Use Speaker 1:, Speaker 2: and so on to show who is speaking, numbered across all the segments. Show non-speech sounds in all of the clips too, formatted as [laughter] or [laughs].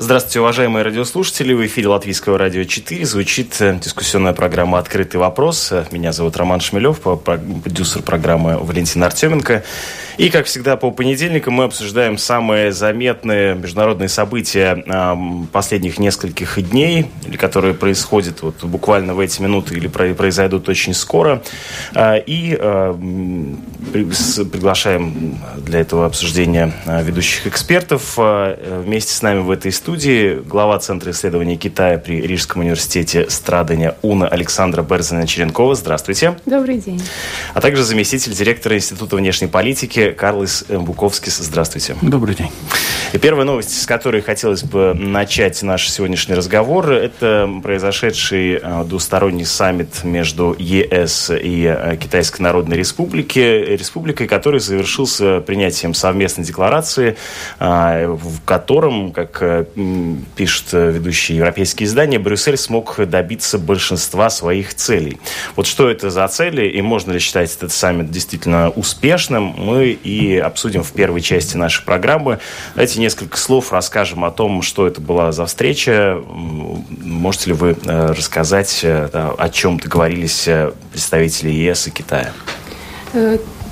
Speaker 1: Здравствуйте, уважаемые радиослушатели. В эфире Латвийского радио 4 звучит э, дискуссионная программа «Открытый вопрос». Меня зовут Роман Шмелев, продюсер программы Валентин Артеменко. И, как всегда, по понедельникам мы обсуждаем самые заметные международные события последних нескольких дней, или которые происходят вот буквально в эти минуты или произойдут очень скоро. А, и приглашаем для этого обсуждения ведущих экспертов. Вместе с нами в этой студии студии глава Центра исследований Китая при Рижском университете Страдания УНА Александра Берзина-Черенкова. Здравствуйте.
Speaker 2: Добрый день.
Speaker 1: А также заместитель директора Института внешней политики Карлос Буковскис. Здравствуйте.
Speaker 3: Добрый день.
Speaker 1: И первая новость, с которой хотелось бы начать наш сегодняшний разговор, это произошедший э, двусторонний саммит между ЕС и э, Китайской Народной Республики, республикой, который завершился принятием совместной декларации, э, в котором, как пишут э, ведущие европейские издания, Брюссель смог добиться большинства своих целей. Вот что это за цели и можно ли считать этот саммит действительно успешным, мы и обсудим в первой части нашей программы. Давайте несколько слов расскажем о том, что это была за встреча. Можете ли вы э, рассказать, э, о чем договорились представители ЕС и Китая?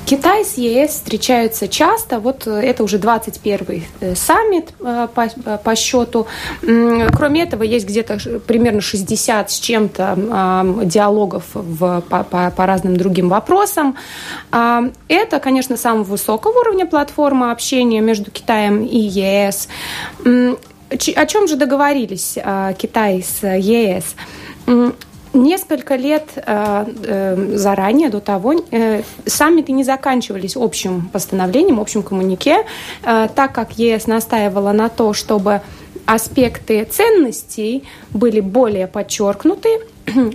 Speaker 2: Китай с ЕС встречаются часто. Вот э, это уже 21-й э, саммит э, по, по счету. Кроме этого, есть где-то примерно 60 с чем-то диалогов в, по, по, по разным другим вопросам. А, это, конечно, самого высокого уровня платформа общения между Китаем и ЕС. О чем же договорились Китай с ЕС? Несколько лет э, э, заранее, до того, э, саммиты не заканчивались общим постановлением, общим коммунике, так как ЕС настаивала на то, чтобы аспекты ценностей были более подчеркнуты,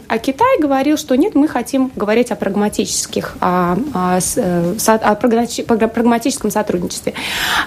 Speaker 2: а Китай говорил, что нет, мы хотим говорить о прагматических, о, о, о прагматическом сотрудничестве.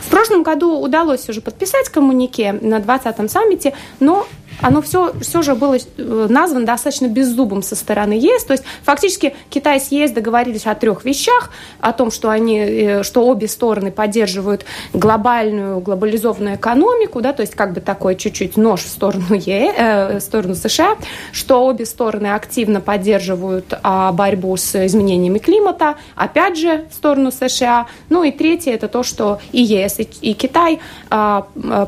Speaker 2: В прошлом году удалось уже подписать коммунике на 20-м саммите, но оно все, все же было э, названо достаточно беззубым со стороны ЕС. То есть фактически Китай с ЕС договорились о трех вещах, о том, что, они, э, что обе стороны поддерживают глобальную, глобализованную экономику, да, то есть как бы такой чуть-чуть нож в сторону, ЕС, э, в сторону США, что обе стороны активно поддерживают а, борьбу с изменениями климата, опять же, в сторону США. Ну и третье, это то, что и ЕС, и, и Китай а, а,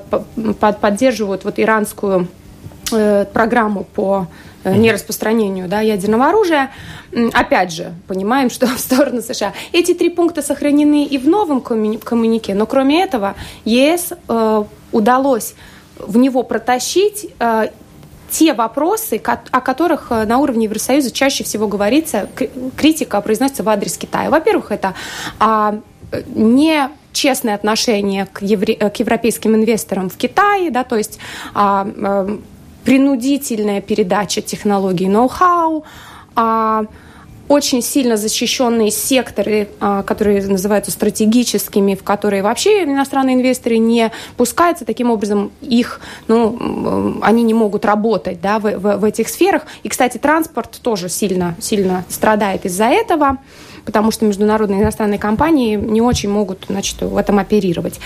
Speaker 2: поддерживают вот иранскую Э, программу по э, нераспространению да, ядерного оружия. Опять же, понимаем, [laughs] что в сторону США. Эти три пункта сохранены и в новом коммунике, но кроме этого ЕС э, удалось в него протащить э, те вопросы, о которых э, на уровне Евросоюза чаще всего говорится, критика произносится в адрес Китая. Во-первых, это а, не честное отношение к, евре, к европейским инвесторам в Китае, да, то есть а, а, принудительная передача технологий ноу-хау, а, очень сильно защищенные секторы, а, которые называются стратегическими, в которые вообще иностранные инвесторы не пускаются. Таким образом, их, ну, они не могут работать да, в, в, в этих сферах. И, кстати, транспорт тоже сильно, сильно страдает из-за этого потому что международные иностранные компании не очень могут значит, в этом оперировать.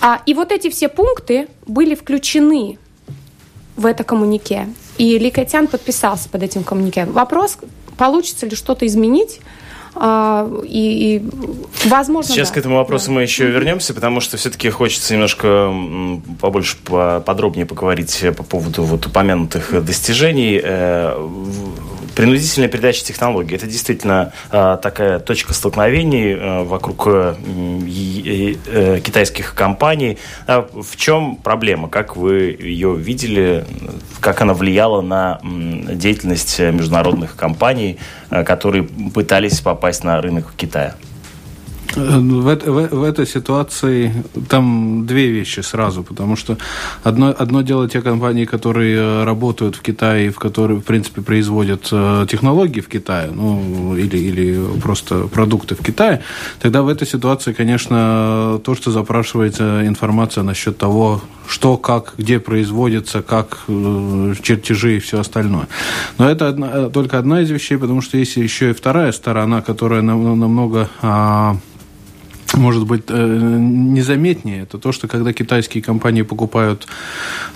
Speaker 2: А, и вот эти все пункты были включены в это коммунике. И Ли Кэтян подписался под этим коммунике. Вопрос, получится ли что-то изменить, а, и, и возможно.
Speaker 1: Сейчас
Speaker 2: да.
Speaker 1: к этому вопросу да. мы еще вернемся, потому что все-таки хочется немножко побольше, подробнее поговорить по поводу вот упомянутых достижений. Э, принудительная передача технологий – это действительно э, такая точка столкновений э, вокруг китайских компаний. А в чем проблема? Как вы ее видели? Как она влияла на деятельность международных компаний, которые пытались попасть на рынок Китая?
Speaker 3: В, в, в этой ситуации там две вещи сразу, потому что одно, одно дело те компании, которые э, работают в Китае, в которые, в принципе, производят э, технологии в Китае, ну, или, или просто продукты в Китае, тогда в этой ситуации, конечно, то, что запрашивается информация насчет того, что, как, где производится, как э, чертежи и все остальное. Но это одна, только одна из вещей, потому что есть еще и вторая сторона, которая намного а, может быть э, незаметнее, это то, что когда китайские компании покупают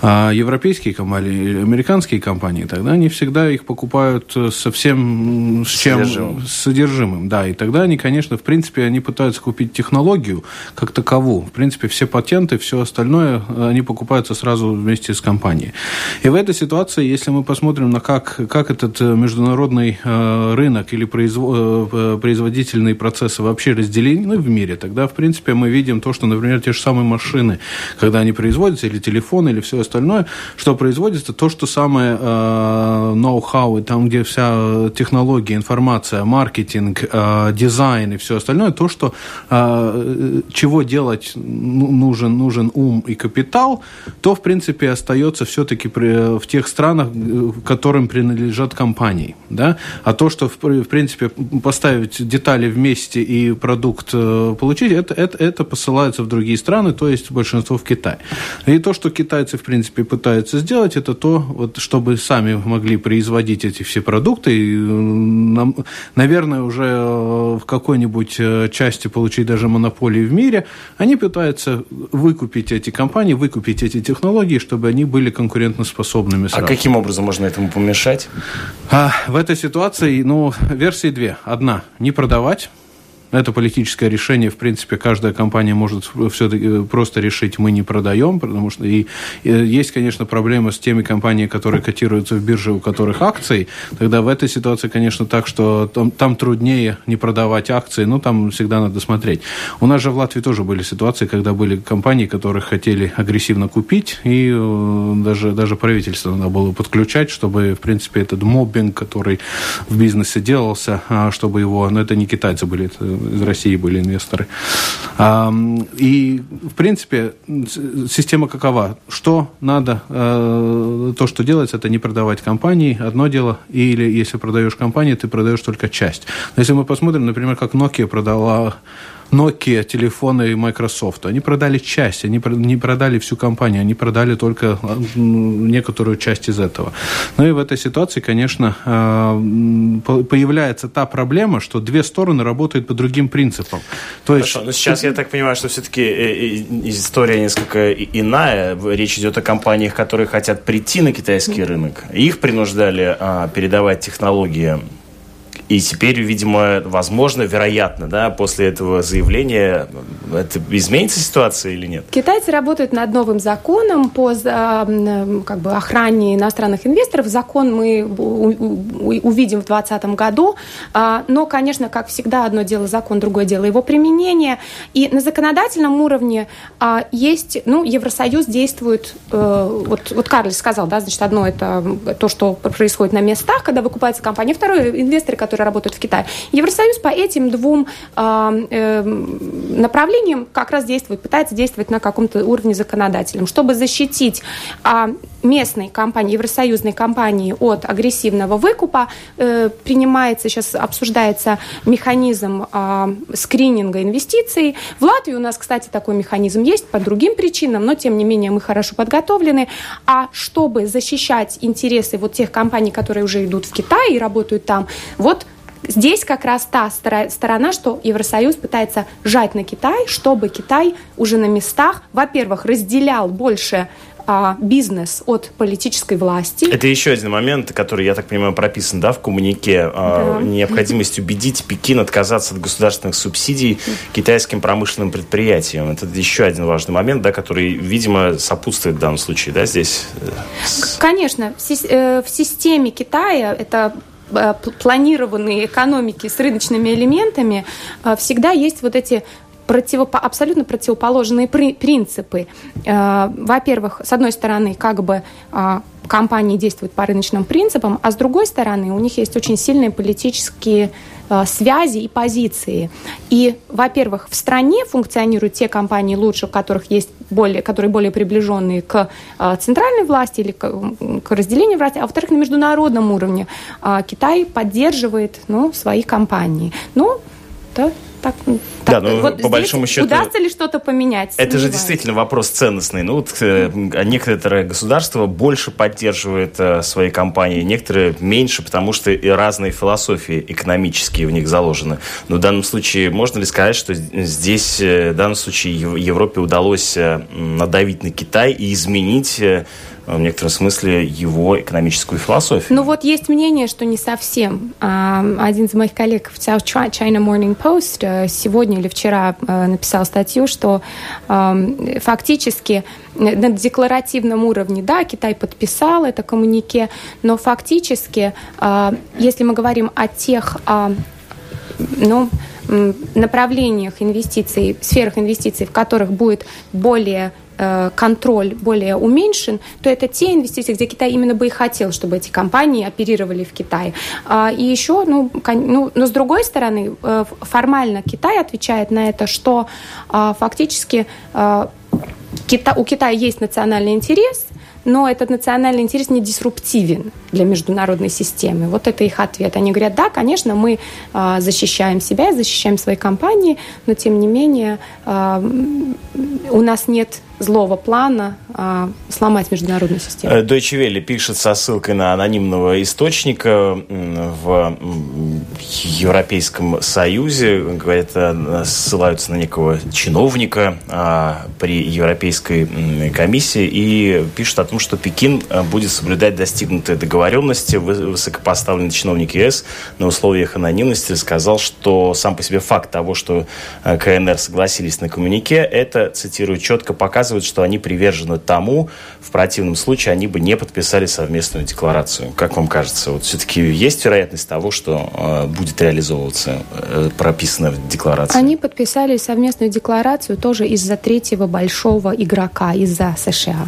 Speaker 3: а, европейские компании американские компании, тогда они всегда их покупают совсем с чем содержимым. содержимым, да, и тогда они, конечно, в принципе, они пытаются купить технологию как таковую, в принципе, все патенты, все остальное, они покупаются сразу вместе с компанией. И в этой ситуации, если мы посмотрим на как как этот международный э, рынок или э, производительные процессы вообще разделены в мире, тогда, в принципе, мы видим то, что, например, те же самые машины, когда они производятся, или телефоны, или все остальное, что производится, то, что самое э, ноу-хау, там, где вся технология, информация, маркетинг, э, дизайн и все остальное, то, что э, чего делать ну, нужен, нужен ум и капитал, то, в принципе, остается все-таки в тех странах, которым принадлежат компании. Да? А то, что, в, в принципе, поставить детали вместе и продукт э, получить, получить, это, это, это посылается в другие страны, то есть большинство в Китай. И то, что китайцы, в принципе, пытаются сделать, это то, вот, чтобы сами могли производить эти все продукты, и, наверное, уже э, в какой-нибудь э, части получить даже монополии в мире, они пытаются выкупить эти компании, выкупить эти технологии, чтобы они были конкурентоспособными.
Speaker 1: Сразу. А каким образом можно этому помешать?
Speaker 3: А, в этой ситуации, ну, версии две. Одна – не продавать, это политическое решение, в принципе, каждая компания может все-таки э, просто решить, мы не продаем, потому что и, и есть, конечно, проблема с теми компаниями, которые котируются в бирже, у которых акции. Тогда в этой ситуации, конечно, так, что там, там труднее не продавать акции, но там всегда надо смотреть. У нас же в Латвии тоже были ситуации, когда были компании, которые хотели агрессивно купить, и э, даже, даже правительство надо было подключать, чтобы, в принципе, этот моббинг, который в бизнесе делался, а, чтобы его, но это не китайцы были, это из России были инвесторы. И, в принципе, система какова? Что надо? Э, то, что делается, это не продавать компании, одно дело, или если продаешь компании, ты продаешь только часть. Но если мы посмотрим, например, как Nokia продала Nokia, телефоны и Microsoft. Они продали часть, они не продали всю компанию, они продали только а, некоторую часть из этого. Ну и в этой ситуации, конечно, а, появляется та проблема, что две стороны работают по другим принципам.
Speaker 1: То Хорошо, есть... но сейчас я так понимаю, что все-таки э, э, история несколько иная. Речь идет о компаниях, которые хотят прийти на китайский рынок. Их принуждали а, передавать технологии и теперь, видимо, возможно, вероятно, да, после этого заявления это изменится ситуация или нет?
Speaker 2: Китайцы работают над новым законом по как бы, охране иностранных инвесторов. Закон мы увидим в 2020 году. А, но, конечно, как всегда, одно дело закон, другое дело его применение. И на законодательном уровне а, есть, ну, Евросоюз действует, э, вот, вот Карлис сказал, да, значит, одно это то, что происходит на местах, когда выкупается компания, второе инвесторы, которые которые работают в Китае. Евросоюз по этим двум э, э, направлениям как раз действует, пытается действовать на каком-то уровне законодательном, чтобы защитить местные компании, евросоюзные компании от агрессивного выкупа. Э, принимается, сейчас обсуждается механизм э, скрининга инвестиций. В Латвии у нас, кстати, такой механизм есть по другим причинам, но тем не менее мы хорошо подготовлены. А чтобы защищать интересы вот тех компаний, которые уже идут в Китай и работают там, вот Здесь как раз та сторона, что Евросоюз пытается жать на Китай, чтобы Китай уже на местах, во-первых, разделял больше а, бизнес от политической власти.
Speaker 1: Это еще один момент, который, я так понимаю, прописан да, в коммунике. А, да. Необходимость убедить Пекин отказаться от государственных субсидий китайским промышленным предприятиям. Это еще один важный момент, да, который, видимо, сопутствует в данном случае да, здесь.
Speaker 2: Конечно. В э, системе Китая это Э, планированные экономики с рыночными элементами э, всегда есть вот эти противопо, абсолютно противоположные при, принципы. Э, во-первых, с одной стороны, как бы компании действуют по рыночным принципам, а с другой стороны, у них есть очень сильные политические Э, связи и позиции. И, во-первых, в стране функционируют те компании лучше, у которых есть более, которые более приближенные к э, центральной власти или к, к разделению власти, а во-вторых, на международном уровне э, Китай поддерживает ну, свои компании. Ну, да, так,
Speaker 1: да, ну, вот по большому счету...
Speaker 2: Удастся ли что-то поменять?
Speaker 1: Это же действительно вопрос ценностный. Ну, вот, э, некоторые государства больше поддерживают э, свои компании, некоторые меньше, потому что и разные философии экономические в них заложены. Но в данном случае можно ли сказать, что здесь, э, в данном случае, Европе удалось э, надавить на Китай и изменить э, в некотором смысле его экономическую философию.
Speaker 2: Ну вот есть мнение, что не совсем. А, один из моих коллег в South China Morning Post э, сегодня или вчера э, написал статью, что фактически на декларативном уровне, да, Китай подписал это коммунике, но фактически, если мы говорим о тех, ну, направлениях инвестиций, сферах инвестиций, в которых будет более Э, контроль более уменьшен, то это те инвестиции, где Китай именно бы и хотел, чтобы эти компании оперировали в Китае. А, и еще, ну, ну, но с другой стороны, э, формально Китай отвечает на это, что а, фактически а, у Китая есть национальный интерес, но этот национальный интерес не дисруптивен для международной системы. Вот это их ответ. Они говорят, да, конечно, мы э, защищаем себя, защищаем свои компании, но тем не менее э, у нас нет злого плана а, сломать международную систему.
Speaker 1: Э, Deutsche Welle пишет со ссылкой на анонимного источника в Европейском Союзе. Говорят, э, ссылаются на некого чиновника а, при Европейской комиссии и пишут о том, что Пекин э, будет соблюдать достигнутые договоренности. Высокопоставленный чиновник ЕС на условиях анонимности сказал, что сам по себе факт того, что КНР согласились на коммунике, это, цитирую, четко показывает, показывают, что они привержены тому, в противном случае они бы не подписали совместную декларацию. Как вам кажется, вот все-таки есть вероятность того, что э, будет реализовываться э, прописано в декларации?
Speaker 2: Они подписали совместную декларацию тоже из-за третьего большого игрока, из-за США.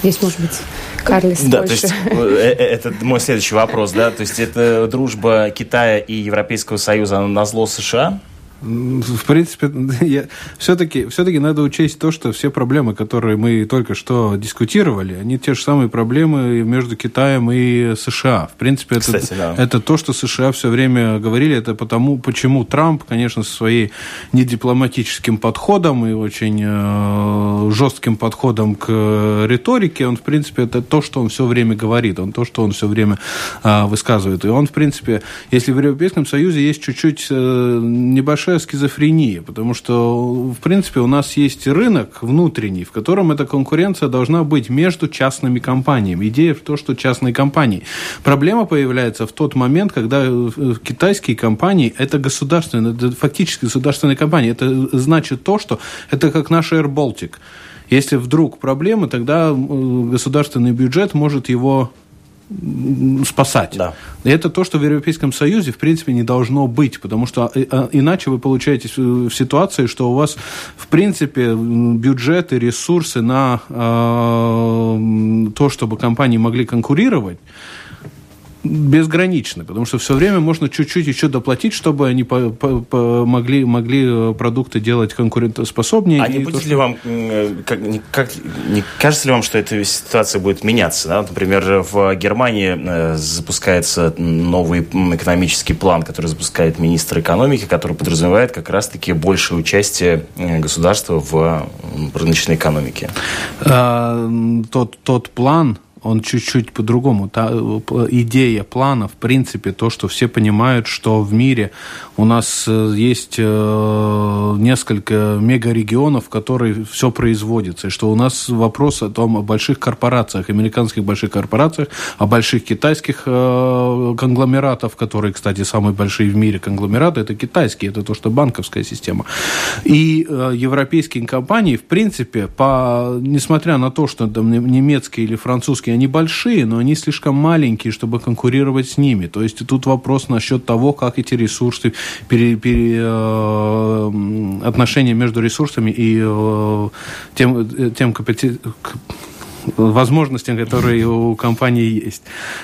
Speaker 2: Здесь, может быть, Карлис
Speaker 1: Да, больше. то есть э, это мой следующий вопрос, да, то есть это дружба Китая и Европейского Союза на зло США?
Speaker 3: В принципе, [laughs] я, все-таки, все-таки надо учесть то, что все проблемы, которые мы только что дискутировали, они те же самые проблемы между Китаем и США. В принципе, это, Кстати, да. это то, что США все время говорили, это потому, почему Трамп, конечно, со своей недипломатическим подходом и очень э, жестким подходом к риторике, он, в принципе, это то, что он все время говорит, он то, что он все время э, высказывает. И он, в принципе, если в Европейском Союзе есть чуть-чуть э, небольшая большая скизофрения, потому что, в принципе, у нас есть рынок внутренний, в котором эта конкуренция должна быть между частными компаниями. Идея в том, что частные компании. Проблема появляется в тот момент, когда э, китайские компании – это государственные, это фактически государственные компании. Это значит то, что это как наш Air Baltic. Если вдруг проблемы, тогда государственный бюджет может его спасать. Да. И это то, что в Европейском Союзе, в принципе, не должно быть, потому что э, а, иначе вы получаетесь в ситуации, что у вас, в принципе, бюджеты, ресурсы на э, то, чтобы компании могли конкурировать, безграничны, потому что все время можно чуть-чуть еще доплатить, чтобы они по, по, по могли, могли э, продукты делать конкурентоспособнее.
Speaker 1: А не будет то, ли вам, как, как, не кажется ли вам, что эта ситуация будет меняться? Да? Например, в Германии э, запускается новый экономический план, который запускает министр экономики, который подразумевает как раз-таки большее участие э, государства в рыночной экономике.
Speaker 3: А, тот, тот план, он чуть-чуть по-другому. Та, идея плана, в принципе, то, что все понимают, что в мире у нас э, есть э, несколько мегарегионов, в которые все производится, и что у нас вопрос о том, о больших корпорациях, американских больших корпорациях, о больших китайских э, конгломератов, которые, кстати, самые большие в мире конгломераты, это китайские, это то, что банковская система. И европейские компании, в принципе, по, несмотря на то, что там немецкие или французские рынки, они большие, но они слишком маленькие, чтобы конкурировать с ними. То есть тут вопрос насчет того, как эти ресурсы, пере, пере, э, отношения между ресурсами и э, тем, э, тем компетен возможностям, которые у компании есть.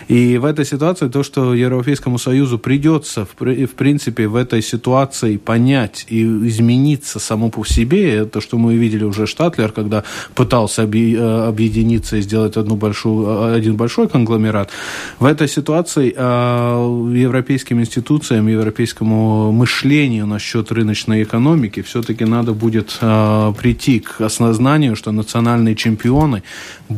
Speaker 3: И в этой ситуации то, что Европейскому Союзу придется, в, принципе, в этой ситуации понять и измениться само по себе, то, что мы видели уже Штатлер, когда пытался э, объединиться и сделать одну большую, один большой конгломерат, в этой ситуации э, европейским институциям, европейскому мышлению насчет рыночной экономики все-таки надо будет э, прийти к осознанию, что национальные чемпионы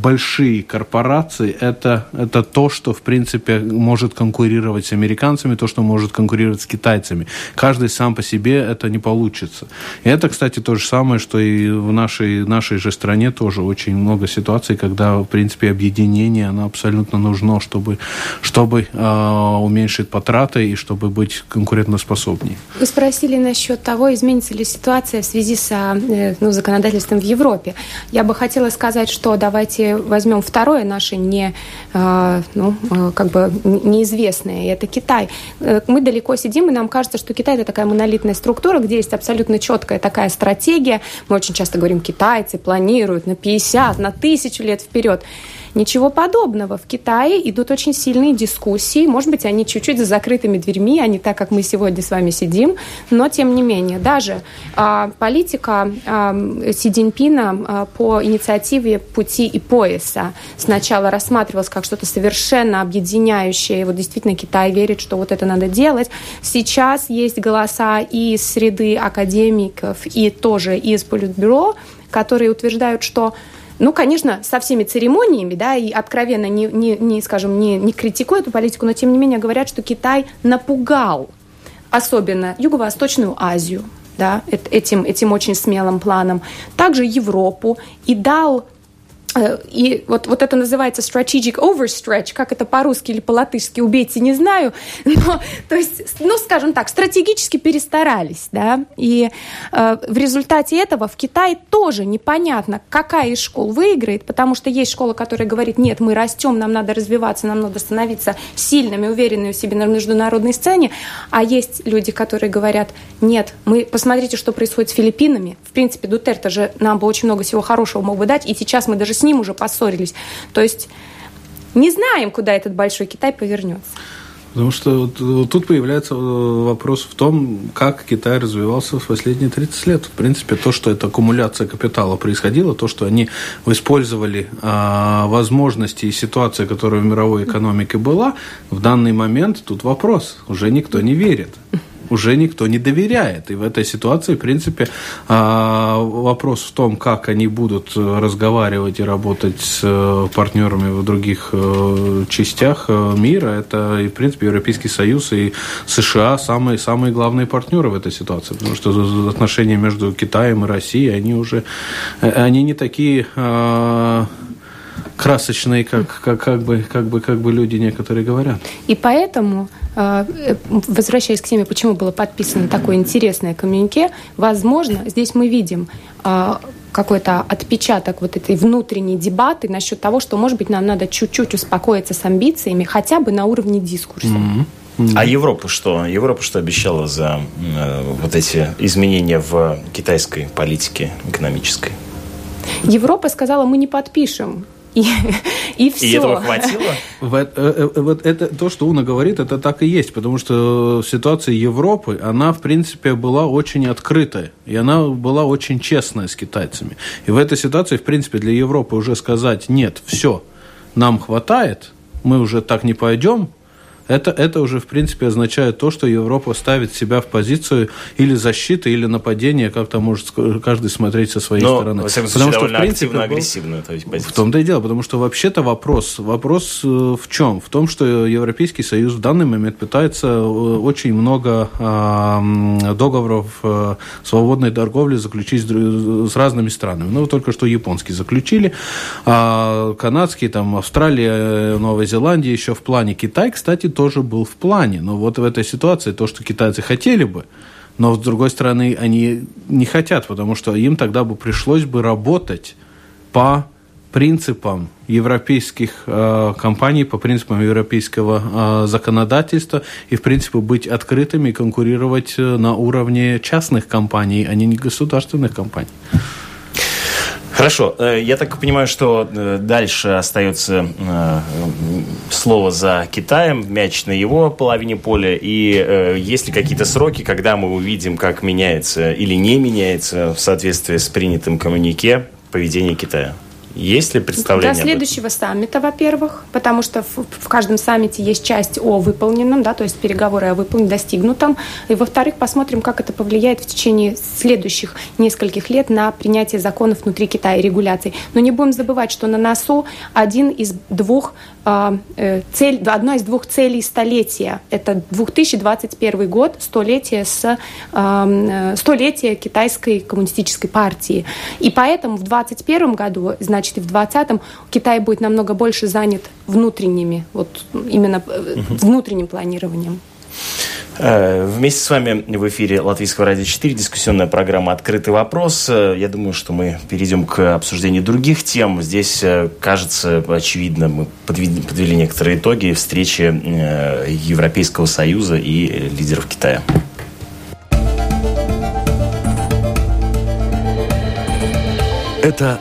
Speaker 3: большие корпорации это, это то, что, в принципе, может конкурировать с американцами, то, что может конкурировать с китайцами. Каждый сам по себе это не получится. И это, кстати, то же самое, что и в нашей, нашей же стране тоже очень много ситуаций, когда, в принципе, объединение, оно абсолютно нужно, чтобы, чтобы э, уменьшить потраты и чтобы быть конкурентоспособнее.
Speaker 2: Вы спросили насчет того, изменится ли ситуация в связи с э, ну, законодательством в Европе. Я бы хотела сказать, что давайте давайте возьмем второе наше не, а, ну, а, как бы неизвестное, это Китай. Э, мы далеко сидим, и нам кажется, что Китай – это такая монолитная структура, где есть абсолютно четкая такая стратегия. Мы очень часто говорим, китайцы планируют на 50, на тысячу лет вперед. Ничего подобного. В Китае идут очень сильные дискуссии. Может быть, они чуть-чуть за закрытыми дверьми, а не так, как мы сегодня с вами сидим. Но, тем не менее, даже а, политика а, Си Цзиньпина а, по инициативе «Пути и пояса» сначала рассматривалась как что-то совершенно объединяющее. И вот действительно Китай верит, что вот это надо делать. Сейчас есть голоса и из среды академиков, и тоже из Политбюро, которые утверждают, что ну, конечно, со всеми церемониями, да, и откровенно не, не, не скажем, не, не критикуют эту политику, но тем не менее говорят, что Китай напугал особенно Юго-Восточную Азию, да, этим, этим очень смелым планом, также Европу и дал и вот, вот это называется strategic overstretch, как это по-русски или по-латышски, убейте, не знаю, [laughs] но, то есть, ну, скажем так, стратегически перестарались, да, и э, в результате этого в Китае тоже непонятно, какая из школ выиграет, потому что есть школа, которая говорит, нет, мы растем, нам надо развиваться, нам надо становиться сильными, уверенными в себе на международной сцене, а есть люди, которые говорят, нет, мы, посмотрите, что происходит с Филиппинами, в принципе, Дутерта же нам бы очень много всего хорошего мог бы дать, и сейчас мы даже с ним уже поссорились. То есть не знаем, куда этот большой Китай повернется.
Speaker 3: Потому что вот, тут появляется э, вопрос в том, как Китай развивался в последние 30 лет. В принципе, то, что эта аккумуляция капитала происходила, то, что они использовали а, возможности и ситуации, которая в мировой экономике была, в данный момент тут вопрос. Уже никто не верит уже никто не доверяет. И в этой ситуации, в принципе, а, вопрос в том, как они будут разговаривать и работать с э, партнерами в других э, частях э, мира, это, и, в принципе, Европейский Союз и США самые, самые главные партнеры в этой ситуации. Потому что отношения между Китаем и Россией, они уже, они не такие а, красочные, как, как, как, бы, как, бы, как бы люди некоторые говорят.
Speaker 2: И поэтому, э, возвращаясь к теме, почему было подписано такое интересное коммюнике, возможно, здесь мы видим э, какой-то отпечаток вот этой внутренней дебаты насчет того, что, может быть, нам надо чуть-чуть успокоиться с амбициями, хотя бы на уровне дискурса. Mm-hmm.
Speaker 1: А Европа что? Европа что обещала за э, вот эти изменения в китайской политике экономической?
Speaker 2: Европа сказала, мы не подпишем и, и все.
Speaker 1: И этого хватило?
Speaker 3: Вот, э, э, вот это то, что Уна говорит, это так и есть, потому что ситуация Европы, она, в принципе, была очень открытая, и она была очень честная с китайцами. И в этой ситуации, в принципе, для Европы уже сказать, нет, все, нам хватает, мы уже так не пойдем, это, это уже, в принципе, означает то, что Европа ставит себя в позицию или защиты, или нападения, как то может каждый смотреть со своей
Speaker 1: Но,
Speaker 3: стороны.
Speaker 1: Во всяком случае, потому что, в принципе, агрессивную то есть, позицию.
Speaker 3: В том-то и дело, потому что вообще-то вопрос, вопрос э, в чем? В том, что Европейский Союз в данный момент пытается э, очень много э, договоров э, свободной торговли заключить с, разными странами. Ну, только что японские заключили, а канадские, там, Австралия, Новая Зеландия еще в плане. Китай, кстати, тоже был в плане. Но вот в этой ситуации то, что китайцы хотели бы, но с другой стороны они не хотят, потому что им тогда бы пришлось бы работать по принципам европейских э, компаний, по принципам европейского э, законодательства и, в принципе, быть открытыми и конкурировать э, на уровне частных компаний, а не государственных компаний.
Speaker 1: Хорошо. Э, я так понимаю, что э, дальше остается э, слово за Китаем, мяч на его половине поля. И есть ли какие-то сроки, когда мы увидим, как меняется или не меняется в соответствии с принятым коммунике поведение Китая? Есть ли представление?
Speaker 2: До следующего саммита, во-первых, потому что в, в каждом саммите есть часть о выполненном, да, то есть переговоры о выполненном, достигнутом. И, во-вторых, посмотрим, как это повлияет в течение следующих нескольких лет на принятие законов внутри Китая и регуляций. Но не будем забывать, что на носу один из двух а, э, цель, одна из двух целей столетия. Это 2021 год, столетие, с, э, столетие китайской коммунистической партии. И поэтому в 2021 году, значит, и в 2020 Китай будет намного больше занят внутренними, вот именно угу. внутренним планированием.
Speaker 1: Э, вместе с вами в эфире Латвийского радио 4 дискуссионная программа «Открытый вопрос». Э, я думаю, что мы перейдем к обсуждению других тем. Здесь, кажется, очевидно, мы подвели, подвели некоторые итоги встречи Европейского Союза и лидеров Китая.
Speaker 4: Это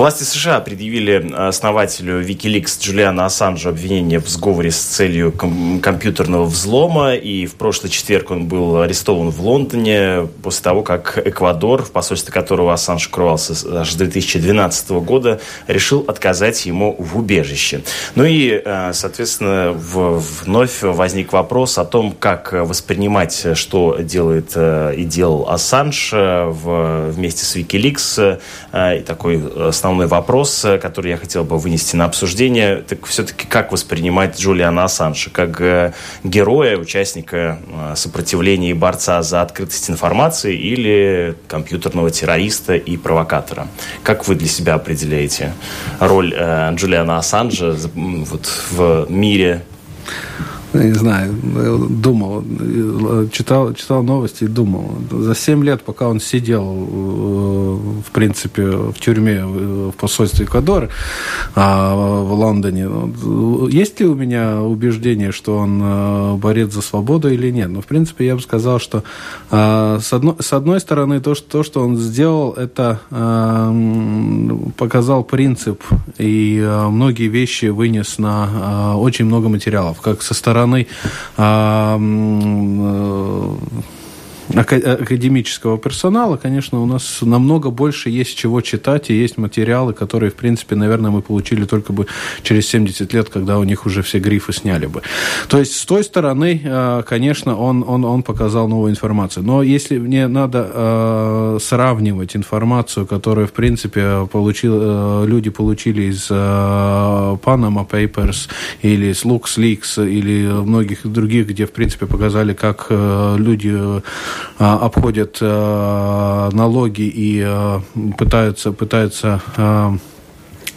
Speaker 1: Власти США предъявили основателю Wikileaks Джулиану Ассанжу обвинение в сговоре с целью ком- компьютерного взлома. И в прошлый четверг он был арестован в Лондоне после того, как Эквадор, в посольстве которого Ассанж укрывался аж с 2012 года, решил отказать ему в убежище. Ну и, э, соответственно, вновь возник вопрос о том, как воспринимать, что делает э, и делал Ассанж э, вместе с Wikileaks. И такой основной вопрос, э, который я хотел бы вынести на обсуждение, так все-таки как воспринимать Джулиана Ассанжа как э, героя, участника э, сопротивления и борца за открытость информации или компьютерного террориста и провокатора? Как вы для себя определяете роль Джулиана Ассанжа вот, в мире
Speaker 3: не знаю, думал, читал, читал новости и думал. За семь лет, пока он сидел, э, в принципе, в тюрьме в посольстве Эквадора а, в Лондоне, есть ли у меня убеждение, что он э, борец за свободу или нет? Ну, в принципе, я бы сказал, что с одной, с одной стороны, то, что, то, что он сделал, это показал принцип и многие вещи вынес на очень много материалов, как со стороны стороны. А, академического персонала, конечно, у нас намного больше есть чего читать, и есть материалы, которые, в принципе, наверное, мы получили только бы через 70 лет, когда у них уже все грифы сняли бы. То есть, с той стороны, э, конечно, он, он, он показал новую информацию. Но если мне надо э, сравнивать информацию, которую, в принципе, получил, э, люди получили из Panama Papers или из LuxLeaks или многих других, где, в принципе, показали, как люди обходят э, налоги и э, пытаются, пытаются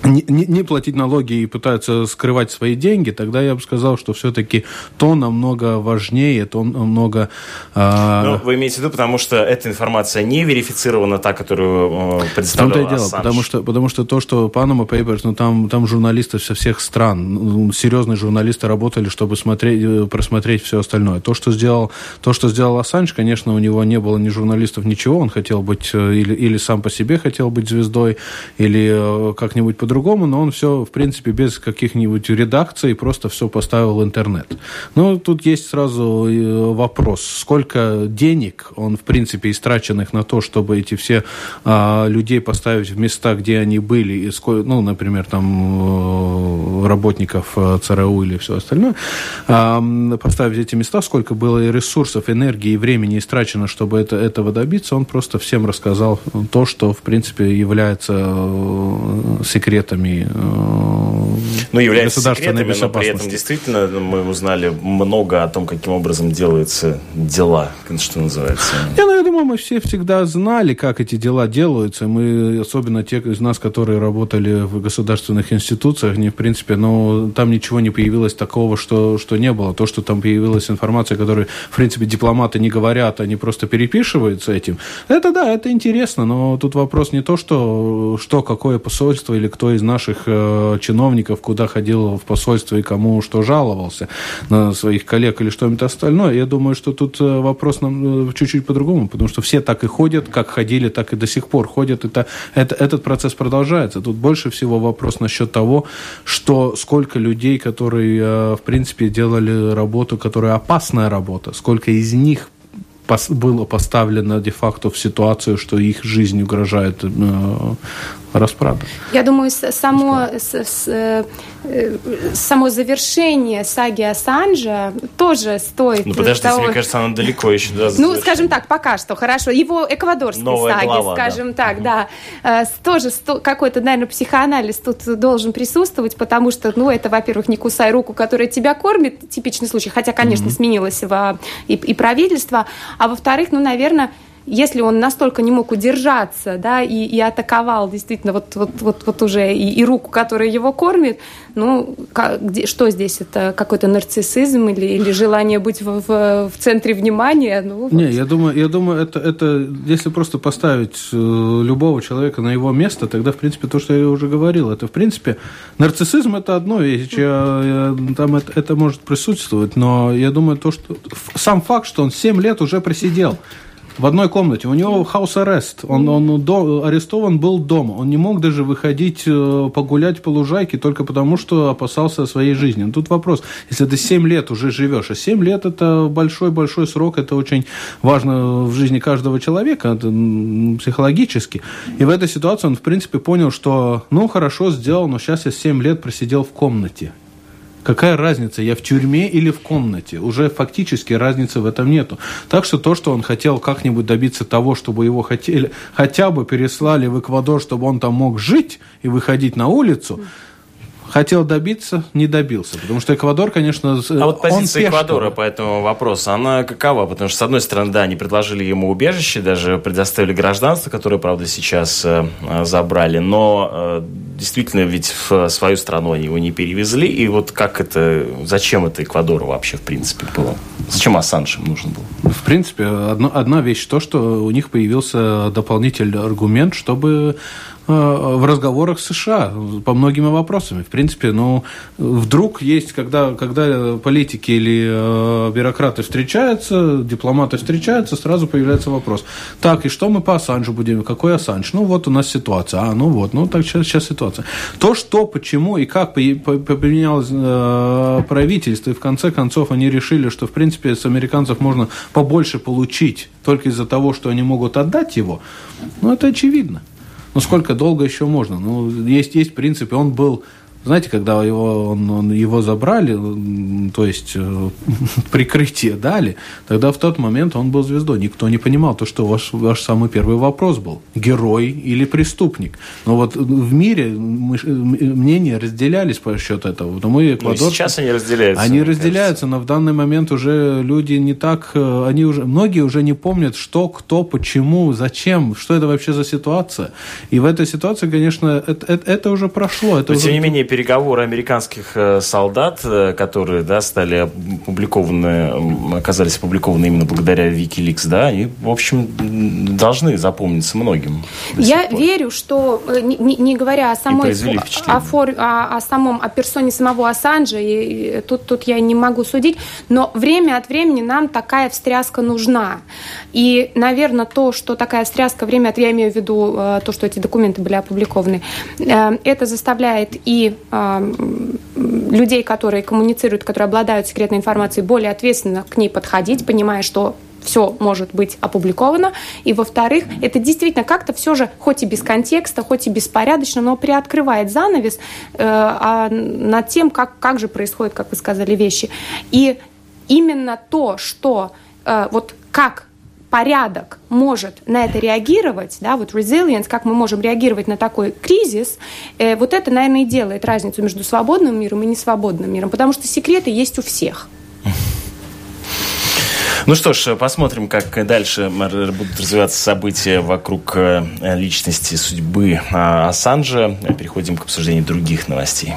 Speaker 3: не, не платить налоги и пытаются скрывать свои деньги, тогда я бы сказал, что все-таки то намного важнее, то намного...
Speaker 1: Э... Ну, вы имеете в виду, потому что эта информация не верифицирована, та, которую э, представлял
Speaker 3: Там-то и дело, потому что, потому что то, что Panama Papers, ну там, там журналисты со всех стран, ну, серьезные журналисты работали, чтобы смотреть, э, просмотреть все остальное. То, что сделал, то, что сделал Ассанж, конечно, у него не было ни журналистов, ничего, он хотел быть э, или, или сам по себе хотел быть звездой, или э, как-нибудь по по-другому, но он все, в принципе, без каких-нибудь редакций просто все поставил в интернет. Но тут есть сразу э, вопрос, сколько денег он, в принципе, истраченных на то, чтобы эти все а, людей поставить в места, где они были, и сколько, ну, например, там э, работников э, ЦРУ или все остальное, а, поставить эти места, сколько было ресурсов, энергии и времени истрачено, чтобы это, этого добиться, он просто всем рассказал то, что, в принципе, является секретом секретами
Speaker 1: э, ну, является секретами, но при этом действительно мы узнали много о том, каким образом делаются дела, что называется.
Speaker 3: Я, ну, я думаю, мы все всегда знали, как эти дела делаются. Мы, особенно те из нас, которые работали в государственных институциях, не в принципе, но там ничего не появилось такого, что, что не было. То, что там появилась информация, которую, в принципе, дипломаты не говорят, они просто перепишиваются этим. Это да, это интересно, но тут вопрос не то, что, что какое посольство или кто из наших э, чиновников куда ходил в посольство и кому что жаловался на своих коллег или что-нибудь остальное. Я думаю, что тут э, вопрос нам э, чуть-чуть по-другому, потому что все так и ходят, как ходили, так и до сих пор ходят. Это, это, этот процесс продолжается. Тут больше всего вопрос насчет того, что сколько людей, которые, э, в принципе, делали работу, которая опасная работа, сколько из них было поставлено де-факто в ситуацию, что их жизнь угрожает э, расправа.
Speaker 2: Я думаю, само, с, с, э, само завершение саги Ассанжа тоже стоит
Speaker 1: Ну, подождите, того... мне кажется, она далеко еще до
Speaker 2: Ну, скажем так, пока что, хорошо. Его эквадорской Новая саги, глава, скажем да. так, угу. да. Э, тоже какой-то, наверное, психоанализ тут должен присутствовать, потому что, ну, это, во-первых, не кусай руку, которая тебя кормит, типичный случай, хотя, конечно, угу. сменилось в, и, и правительство, а во-вторых, ну, наверное, если он настолько не мог удержаться, да, и, и атаковал действительно вот, вот, вот, вот уже и, и руку, которая его кормит, ну, как, где, что здесь? Это какой-то нарциссизм или, или желание быть в, в, в центре внимания? Ну,
Speaker 3: Не, я думаю, я думаю это, это, если просто поставить э, любого человека на его место, тогда, в принципе, то, что я уже говорил, это, в принципе, нарциссизм – это одно вещь, я, я, там это, это может присутствовать, но я думаю, то, что сам факт, что он 7 лет уже просидел, в одной комнате. У него хаус арест. Он, он до, арестован был дома. Он не мог даже выходить э, погулять по лужайке только потому, что опасался своей жизни. Но тут вопрос. Если ты 7 лет уже живешь, а 7 лет это большой-большой срок, это очень важно в жизни каждого человека, это психологически. И в этой ситуации он, в принципе, понял, что, ну, хорошо сделал, но сейчас я 7 лет просидел в комнате. Какая разница, я в тюрьме или в комнате? Уже фактически разницы в этом нету. Так что то, что он хотел как-нибудь добиться того, чтобы его хотели, хотя бы переслали в Эквадор, чтобы он там мог жить и выходить на улицу, хотел добиться, не добился. Потому что Эквадор, конечно,
Speaker 1: А вот позиция Эквадора по этому вопросу, она какова? Потому что, с одной стороны, да, они предложили ему убежище, даже предоставили гражданство, которое, правда, сейчас э, забрали, но э, действительно ведь в свою страну они его не перевезли. И вот как это, зачем это Эквадору вообще, в принципе, было? Зачем Ассанж им нужен был?
Speaker 3: В принципе, одно, одна вещь, то, что у них появился дополнительный аргумент, чтобы Э, в разговорах с США по многим вопросам. В принципе, ну, вдруг есть, когда, когда политики или э, бюрократы встречаются, дипломаты встречаются, сразу появляется вопрос. Так, и что мы по Ассанжу будем? Какой Ассанж? Ну, вот у нас ситуация. А, ну вот, ну, так сейчас, сейчас ситуация. То, что, почему и как поменялось э, правительство, и в конце концов они решили, что, в принципе, с американцев можно побольше получить только из-за того, что они могут отдать его, ну, это очевидно. Ну, сколько долго еще можно? Ну, есть, есть принцип, и он был знаете, когда его, он, он, его забрали, то есть э, [laughs] прикрытие дали, тогда в тот момент он был звездой. Никто не понимал то, что ваш, ваш самый первый вопрос был. Герой или преступник. Но вот в мире мы, мнения разделялись по счету этого. Но мы,
Speaker 1: Эквадор, ну, сейчас они разделяются.
Speaker 3: Они разделяются, кажется. но в данный момент уже люди не так, э, они уже, многие уже не помнят, что, кто, почему, зачем, что это вообще за ситуация. И в этой ситуации, конечно, это, это, это уже прошло. Это
Speaker 1: но,
Speaker 3: уже...
Speaker 1: тем не менее, переговоры американских э, солдат, э, которые да, стали опубликованы, оказались опубликованы именно благодаря Wikileaks, да, и, в общем, должны запомниться многим.
Speaker 2: Я верю, что, э, не, не говоря о самой о, фор, о, о самом, о персоне самого Ассанжа, и, и тут, тут я не могу судить, но время от времени нам такая встряска нужна. И, наверное, то, что такая встряска время от времени, я имею в виду то, что эти документы были опубликованы, это заставляет и людей, которые коммуницируют, которые обладают секретной информацией, более ответственно к ней подходить, понимая, что все может быть опубликовано. И, во-вторых, это действительно как-то все же, хоть и без контекста, хоть и беспорядочно, но приоткрывает занавес э, а над тем, как, как же происходят, как вы сказали, вещи. И именно то, что э, вот как порядок может на это реагировать, да, вот resilience, как мы можем реагировать на такой кризис, э, вот это, наверное, и делает разницу между свободным миром и несвободным миром, потому что секреты есть у всех.
Speaker 1: Ну что ж, посмотрим, как дальше будут развиваться события вокруг э, личности судьбы а, Ассанжа. Переходим к обсуждению других новостей.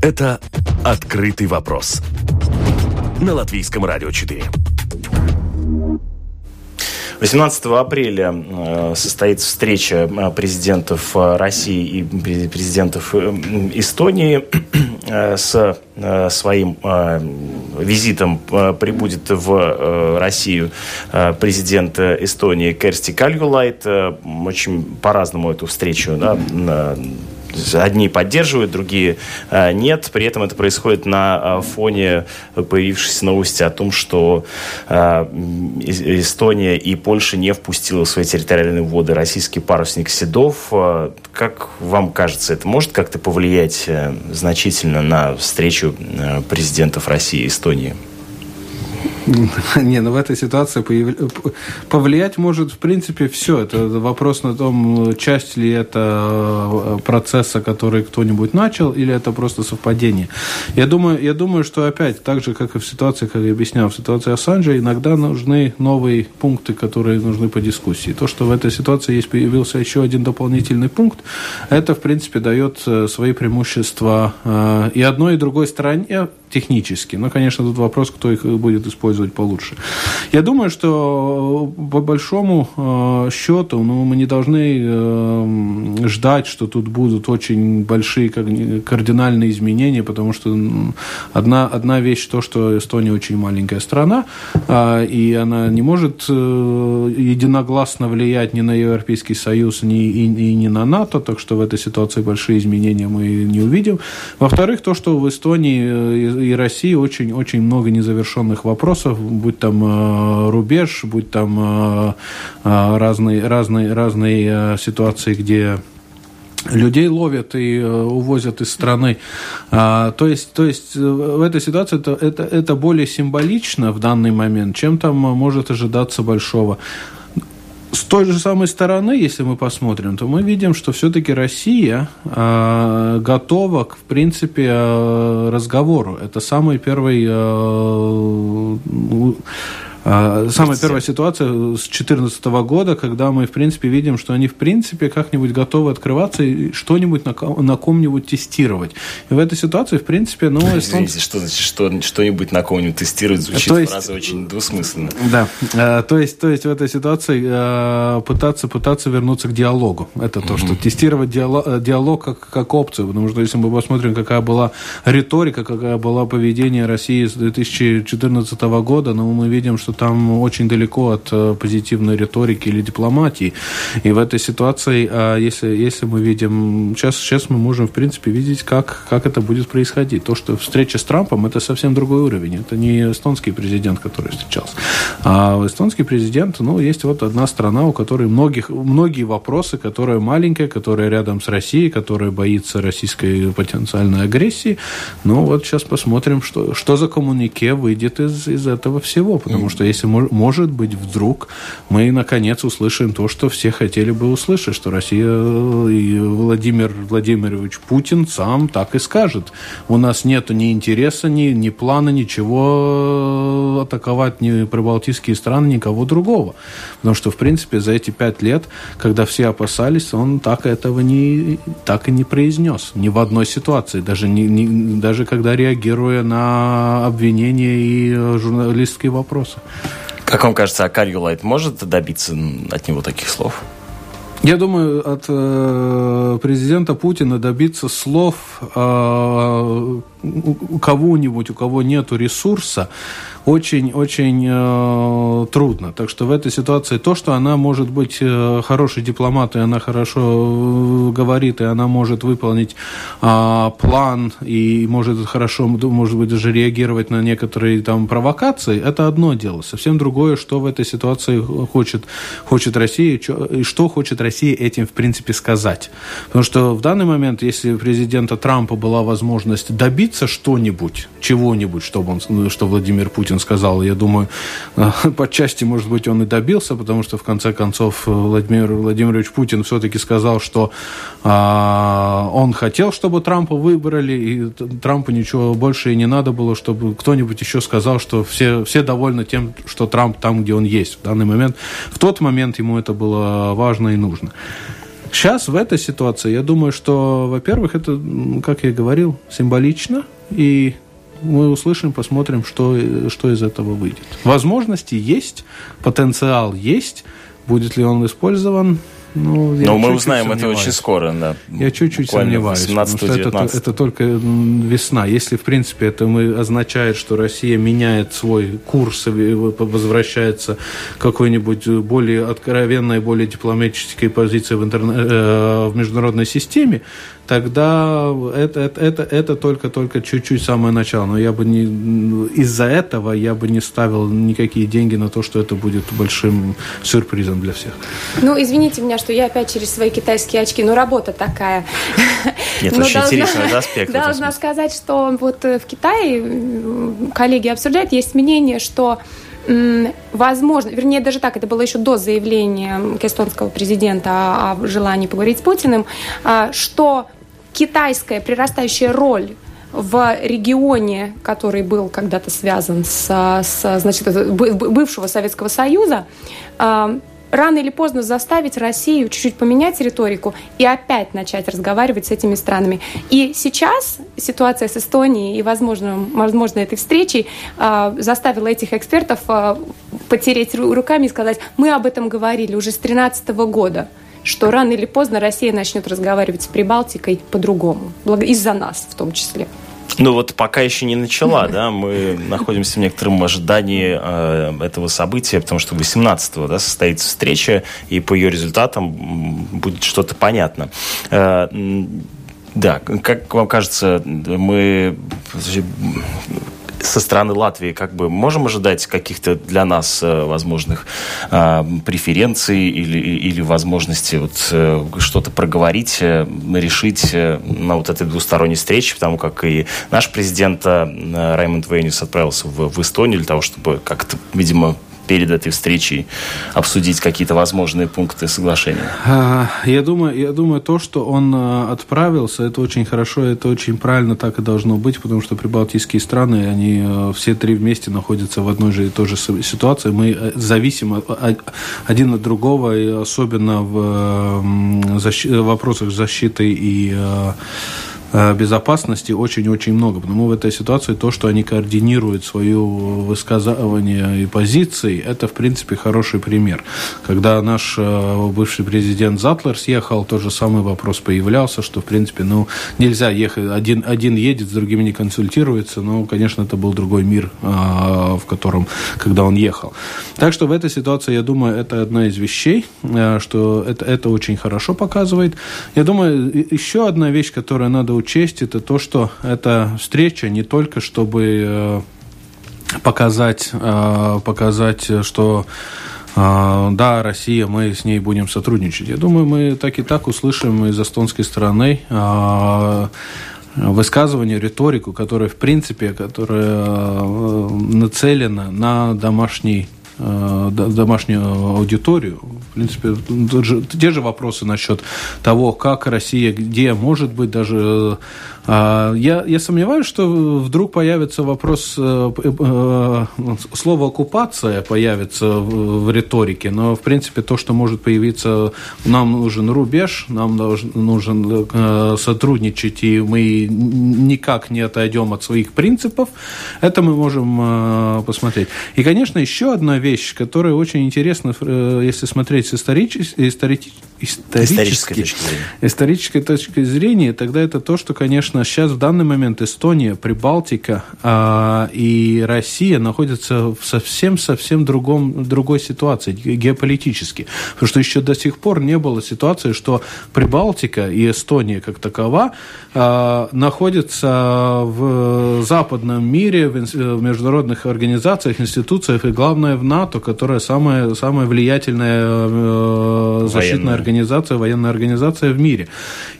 Speaker 4: Это «Открытый вопрос» на Латвийском радио 4.
Speaker 1: 18 апреля э, состоится встреча э, президентов э, России и президентов Эстонии. [clears throat] С своим визитом прибудет в Россию президент Эстонии Керсти Кальгулайт. Очень по-разному эту встречу да, одни поддерживают, другие э, нет. При этом это происходит на э, фоне появившейся новости о том, что э, Эстония и Польша не впустила в свои территориальные воды российский парусник Седов. Как вам кажется, это может как-то повлиять значительно на встречу президентов России и Эстонии? [laughs]
Speaker 3: Не, ну в этой ситуации повлиять может, в принципе, все. Это вопрос на том, часть ли это э, процесса, который кто-нибудь начал, или это просто совпадение. Я думаю, я думаю, что опять, так же, как и в ситуации, как я объяснял, в ситуации Ассанжа, иногда нужны новые пункты, которые нужны по дискуссии. То, что в этой ситуации есть появился еще один дополнительный пункт, это, в принципе, дает э, свои преимущества э, и одной, и другой стороне технически. Но, конечно, тут вопрос, кто их будет использовать получше. Я думаю, что по большому э, счету ну, мы не должны э, ждать, что тут будут очень большие кардинальные изменения, потому что одна, одна вещь то, что Эстония очень маленькая страна, а, и она не может э, единогласно влиять ни на Европейский Союз, ни, и, и ни на НАТО, так что в этой ситуации большие изменения мы не увидим. Во-вторых, то, что в Эстонии и России очень-очень много незавершенных вопросов, будь там э, рубеж, будь там э, э, разные, разные, разные ситуации, где людей ловят и увозят из страны. А, то есть, то есть в этой ситуации это, это, это более символично в данный момент, чем там может ожидаться большого. С той же самой стороны, если мы посмотрим, то мы видим, что все-таки Россия э, готова к, в принципе, э, разговору. Это самый первый э, самая первая ситуация с 2014 года, когда мы, в принципе, видим, что они, в принципе, как-нибудь готовы открываться и что-нибудь на, на ком-нибудь тестировать. И в этой ситуации, в принципе, ну...
Speaker 1: Извините, что значит что, что-нибудь на ком-нибудь тестировать? Звучит то есть, фраза очень двусмысленно.
Speaker 3: Да. А, то, есть, то есть в этой ситуации а, пытаться, пытаться вернуться к диалогу. Это то, что тестировать диалог, диалог как, как опцию. Потому что если мы посмотрим, какая была риторика, какая была поведение России с 2014 года, ну, мы видим, что там очень далеко от э, позитивной риторики или дипломатии. И в этой ситуации, а, если, если мы видим, сейчас, сейчас мы можем, в принципе, видеть, как, как это будет происходить. То, что встреча с Трампом, это совсем другой уровень. Это не эстонский президент, который встречался. А эстонский президент, ну, есть вот одна страна, у которой многих, многие вопросы, которая маленькая, которая рядом с Россией, которая боится российской потенциальной агрессии. Ну, вот сейчас посмотрим, что, что за коммунике выйдет из, из этого всего. Потому что если, может быть, вдруг мы, наконец, услышим то, что все хотели бы услышать, что Россия э, и Владимир Владимирович Путин сам так и скажет. У нас нет ни интереса, ни, ни плана, ничего атаковать ни прибалтийские страны, никого другого. Потому что, в принципе, за эти пять лет, когда все опасались, он так этого не, так и не произнес. Ни в одной ситуации. Даже, не, не, даже когда реагируя на обвинения и журналистские вопросы.
Speaker 1: Как вам кажется, а Карьюлайт может добиться от него таких слов?
Speaker 3: Я думаю, от э, президента Путина добиться слов э, у кого-нибудь, у кого нет ресурса, очень-очень э, трудно. Так что в этой ситуации то, что она может быть э, хороший дипломат, и она хорошо э, говорит, и она может выполнить э, план, и может хорошо, может быть, даже реагировать на некоторые там провокации, это одно дело. Совсем другое, что в этой ситуации хочет, хочет Россия, и что хочет Россия этим, в принципе, сказать. Потому что в данный момент, если у президента Трампа была возможность добиться что-нибудь, чего-нибудь, чтобы он, что Владимир Путин сказал. Я думаю, [laughs] э, по части, может быть, он и добился, потому что, в конце концов, Владимир Владимирович Путин все-таки сказал, что а, он хотел, чтобы Трампа выбрали, и Трампу ничего больше и не надо было, чтобы кто-нибудь еще сказал, что все, все довольны тем, что Трамп там, где он есть в данный момент. В тот момент ему это было важно и нужно. Сейчас в этой ситуации, я думаю, что, во-первых, это, как я и говорил, символично, и мы услышим, посмотрим, что, что из этого выйдет. Возможности есть, потенциал есть. Будет ли он использован,
Speaker 1: ну, Но мы узнаем это очень скоро, да.
Speaker 3: Я чуть-чуть сомневаюсь, потому что это, это только весна. Если, в принципе, это мы, означает, что Россия меняет свой курс, возвращается к какой-нибудь более откровенной, более дипломатической позиции в, интерне... Э, в международной системе, тогда это, это, это, это только-только чуть-чуть самое начало. Но я бы не из-за этого я бы не ставил никакие деньги на то, что это будет большим сюрпризом для всех.
Speaker 2: Ну, извините меня, что я опять через свои китайские очки, но работа такая.
Speaker 1: Нет, но очень должна, интересный аспект.
Speaker 2: Должна сказать, что вот в Китае коллеги обсуждают, есть мнение, что возможно, вернее, даже так, это было еще до заявления эстонского президента о желании поговорить с Путиным, а, что китайская прирастающая роль в регионе, который был когда-то связан с, с значит, бывшего Советского Союза, а, рано или поздно заставить Россию чуть-чуть поменять риторику и опять начать разговаривать с этими странами. И сейчас ситуация с Эстонией и, возможно, возможно этой встречей э, заставила этих экспертов э, потереть руками и сказать, мы об этом говорили уже с 2013 года что рано или поздно Россия начнет разговаривать с Прибалтикой по-другому, из-за нас в том числе.
Speaker 1: Ну вот пока еще не начала, да, мы [laughs] находимся в некотором ожидании э, этого события, потому что 18-го да, состоится встреча, и по ее результатам будет что-то понятно. Э, да, как вам кажется, мы со стороны Латвии как бы можем ожидать каких-то для нас э, возможных э, преференций или, или возможности вот э, что-то проговорить, э, решить э, на вот этой двусторонней встрече, потому как и наш президент э, Раймонд Вейнис отправился в, в Эстонию для того, чтобы как-то, видимо, перед этой встречей обсудить какие-то возможные пункты соглашения?
Speaker 3: А, я думаю, я думаю, то, что он а, отправился, это очень хорошо, это очень правильно так и должно быть, потому что прибалтийские страны, они а, все три вместе находятся в одной же и той же ситуации. Мы э, зависим один от другого, и особенно в вопросах защиты и безопасности очень-очень много. Потому в этой ситуации то, что они координируют свое высказывание и позиции, это, в принципе, хороший пример. Когда наш э, бывший президент Затлер съехал, тот же самый вопрос появлялся, что, в принципе, ну, нельзя ехать, один, один едет, с другими не консультируется, но, конечно, это был другой мир, э, в котором, когда он ехал. Так что в этой ситуации, я думаю, это одна из вещей, что это, это очень хорошо показывает. Я думаю, еще одна вещь, которая надо учесть, это то, что эта встреча не только чтобы э, показать, э, показать, что э, да, Россия, мы с ней будем сотрудничать. Я думаю, мы так и так услышим из эстонской стороны высказывание, риторику, которая, в принципе, которая нацелена на домашний домашнюю аудиторию. В принципе, те же вопросы насчет того, как Россия, где, может быть, даже а, я, я сомневаюсь, что вдруг появится вопрос, э, э, слово «оккупация» появится в риторике, но, в принципе, то, что может появиться, нам нужен рубеж, нам нужен э, сотрудничать, и мы никак не отойдем от своих принципов, это мы можем посмотреть. И, конечно, еще одна вещь, которая очень интересна, если смотреть с исторической, исторически, исторической точки зрения. исторической точки зрения, тогда это то, что, конечно, сейчас в данный момент Эстония, Прибалтика э, и Россия находятся в совсем-совсем другом, другой ситуации геополитически. Потому что еще до сих пор не было ситуации, что Прибалтика и Эстония как такова э, находятся в западном мире, в, в международных организациях, институциях и, главное, в НАТО, которая самая, самая влиятельная э, защитная организация организация, военная организация в мире.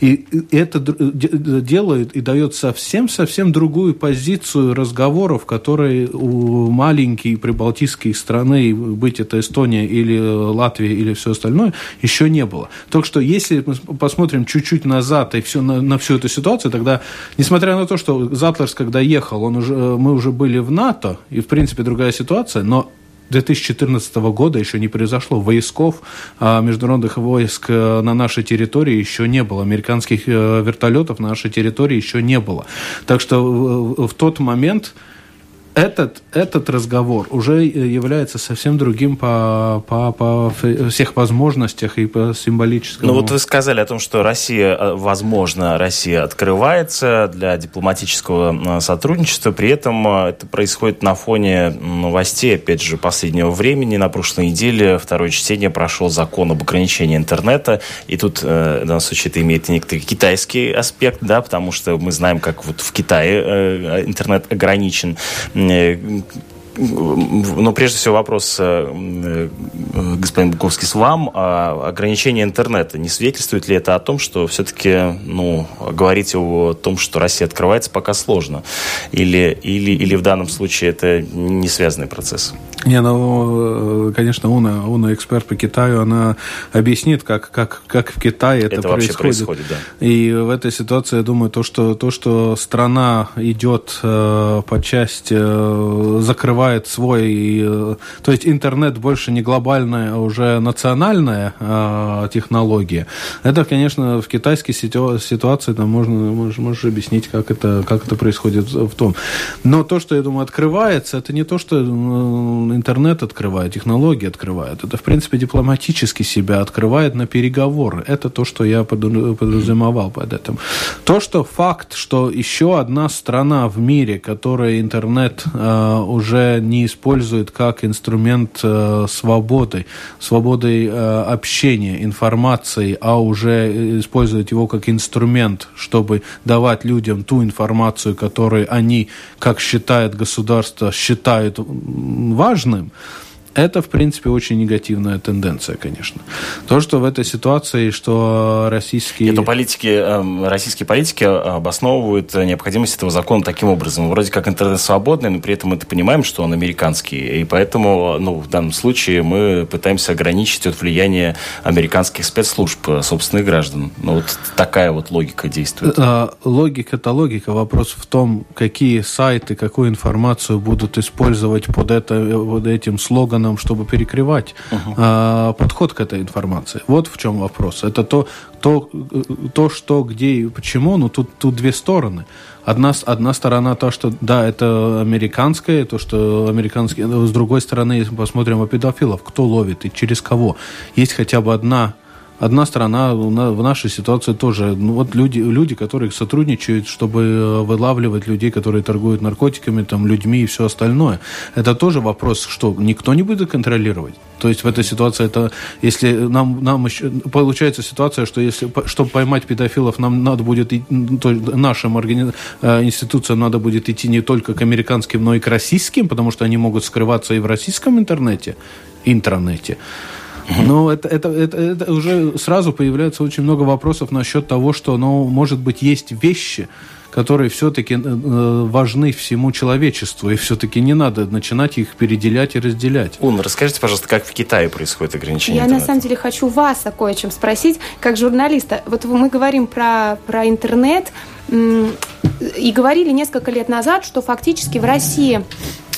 Speaker 3: И это делает и дает совсем-совсем другую позицию разговоров, которые у маленькой прибалтийской страны, быть это Эстония или Латвия или все остальное, еще не было. Так что если мы посмотрим чуть-чуть назад и все, на, на всю эту ситуацию, тогда, несмотря на то, что Затлерс, когда ехал, он уже, мы уже были в НАТО, и, в принципе, другая ситуация, но 2014 года еще не произошло. Войсков, а, международных войск э, на нашей территории еще не было. Американских э, вертолетов на нашей территории еще не было. Так что в тот момент этот, этот разговор уже является совсем другим по, по, по всех возможностях и по символическому.
Speaker 1: Ну вот вы сказали о том, что Россия, э, возможно, Россия открывается для дипломатического э, сотрудничества, при этом э, это происходит на фоне новостей, опять же, последнего времени. На прошлой неделе второе чтение прошел закон об ограничении интернета, и тут в данном случае это имеет некоторый китайский аспект, да, потому что мы знаем, как вот в Китае интернет ограничен 你 но прежде всего вопрос, э, э, господин Буковский, с вам. А ограничение интернета, не свидетельствует ли это о том, что все-таки ну, говорить о том, что Россия открывается, пока сложно? Или, или, или в данном случае это не связанный процесс?
Speaker 3: Не, ну, э, конечно, Уна, Уна эксперт по Китаю, она объяснит, как, как, как в Китае это, это происходит. происходит да. И в этой ситуации, я думаю, то, что, то, что страна идет э, по части, э, закрывает свой... Э, то есть интернет больше не глобальная, а уже национальная э, технология. Это, конечно, в китайской ситуации там можно, можешь, можешь объяснить, как это, как это происходит в том. Но то, что, я думаю, открывается, это не то, что интернет открывает, технологии открывает. Это, в принципе, дипломатически себя открывает на переговоры. Это то, что я подразумевал под этим. То, что факт, что еще одна страна в мире, которая интернет э, уже не использует как инструмент э, свободы, свободы э, общения, информации, а уже использует его как инструмент, чтобы давать людям ту информацию, которую они, как считает государство, считают важным, это, в принципе, очень негативная тенденция, конечно. То, что в этой ситуации, что российские...
Speaker 1: Это политики, эм, российские политики обосновывают необходимость этого закона таким образом. Вроде как интернет свободный, но при этом мы понимаем, что он американский. И поэтому, ну, в данном случае мы пытаемся ограничить от влияния американских спецслужб э, собственных граждан. Ну, вот такая вот логика действует.
Speaker 3: А, логика – это логика. Вопрос в том, какие сайты, какую информацию будут использовать под, это, под этим слоганом органам, чтобы перекрывать а, подход к этой информации. Вот в чем вопрос. Это то, то, то что, где и почему, ну тут, тут две стороны. Одна, одна сторона то, что да, это американское, то, что американские. С другой стороны, если мы посмотрим о педофилов, кто ловит и через кого. Есть хотя бы одна одна сторона в нашей ситуации тоже. Ну, вот люди, люди, которые сотрудничают, чтобы э, вылавливать людей, которые торгуют наркотиками, там, людьми и все остальное. Это тоже вопрос, что никто не будет контролировать. То есть в этой ситуации это, если нам, нам еще, получается ситуация, что если, чтобы поймать педофилов, нам надо будет, то, нашим органи... Э, институциям надо будет идти не только к американским, но и к российским, потому что они могут скрываться и в российском интернете, интранете. Но это, это, это, это уже сразу появляется очень много вопросов насчет того, что, ну, может быть, есть вещи, которые все-таки э, э, важны всему человечеству, и все-таки не надо начинать их переделять и разделять.
Speaker 1: Ун, расскажите, пожалуйста, как в Китае происходит ограничение
Speaker 2: Я интернета? на самом деле хочу вас о кое-чем спросить, как журналиста. Вот мы говорим про, про интернет, и говорили несколько лет назад, что фактически в России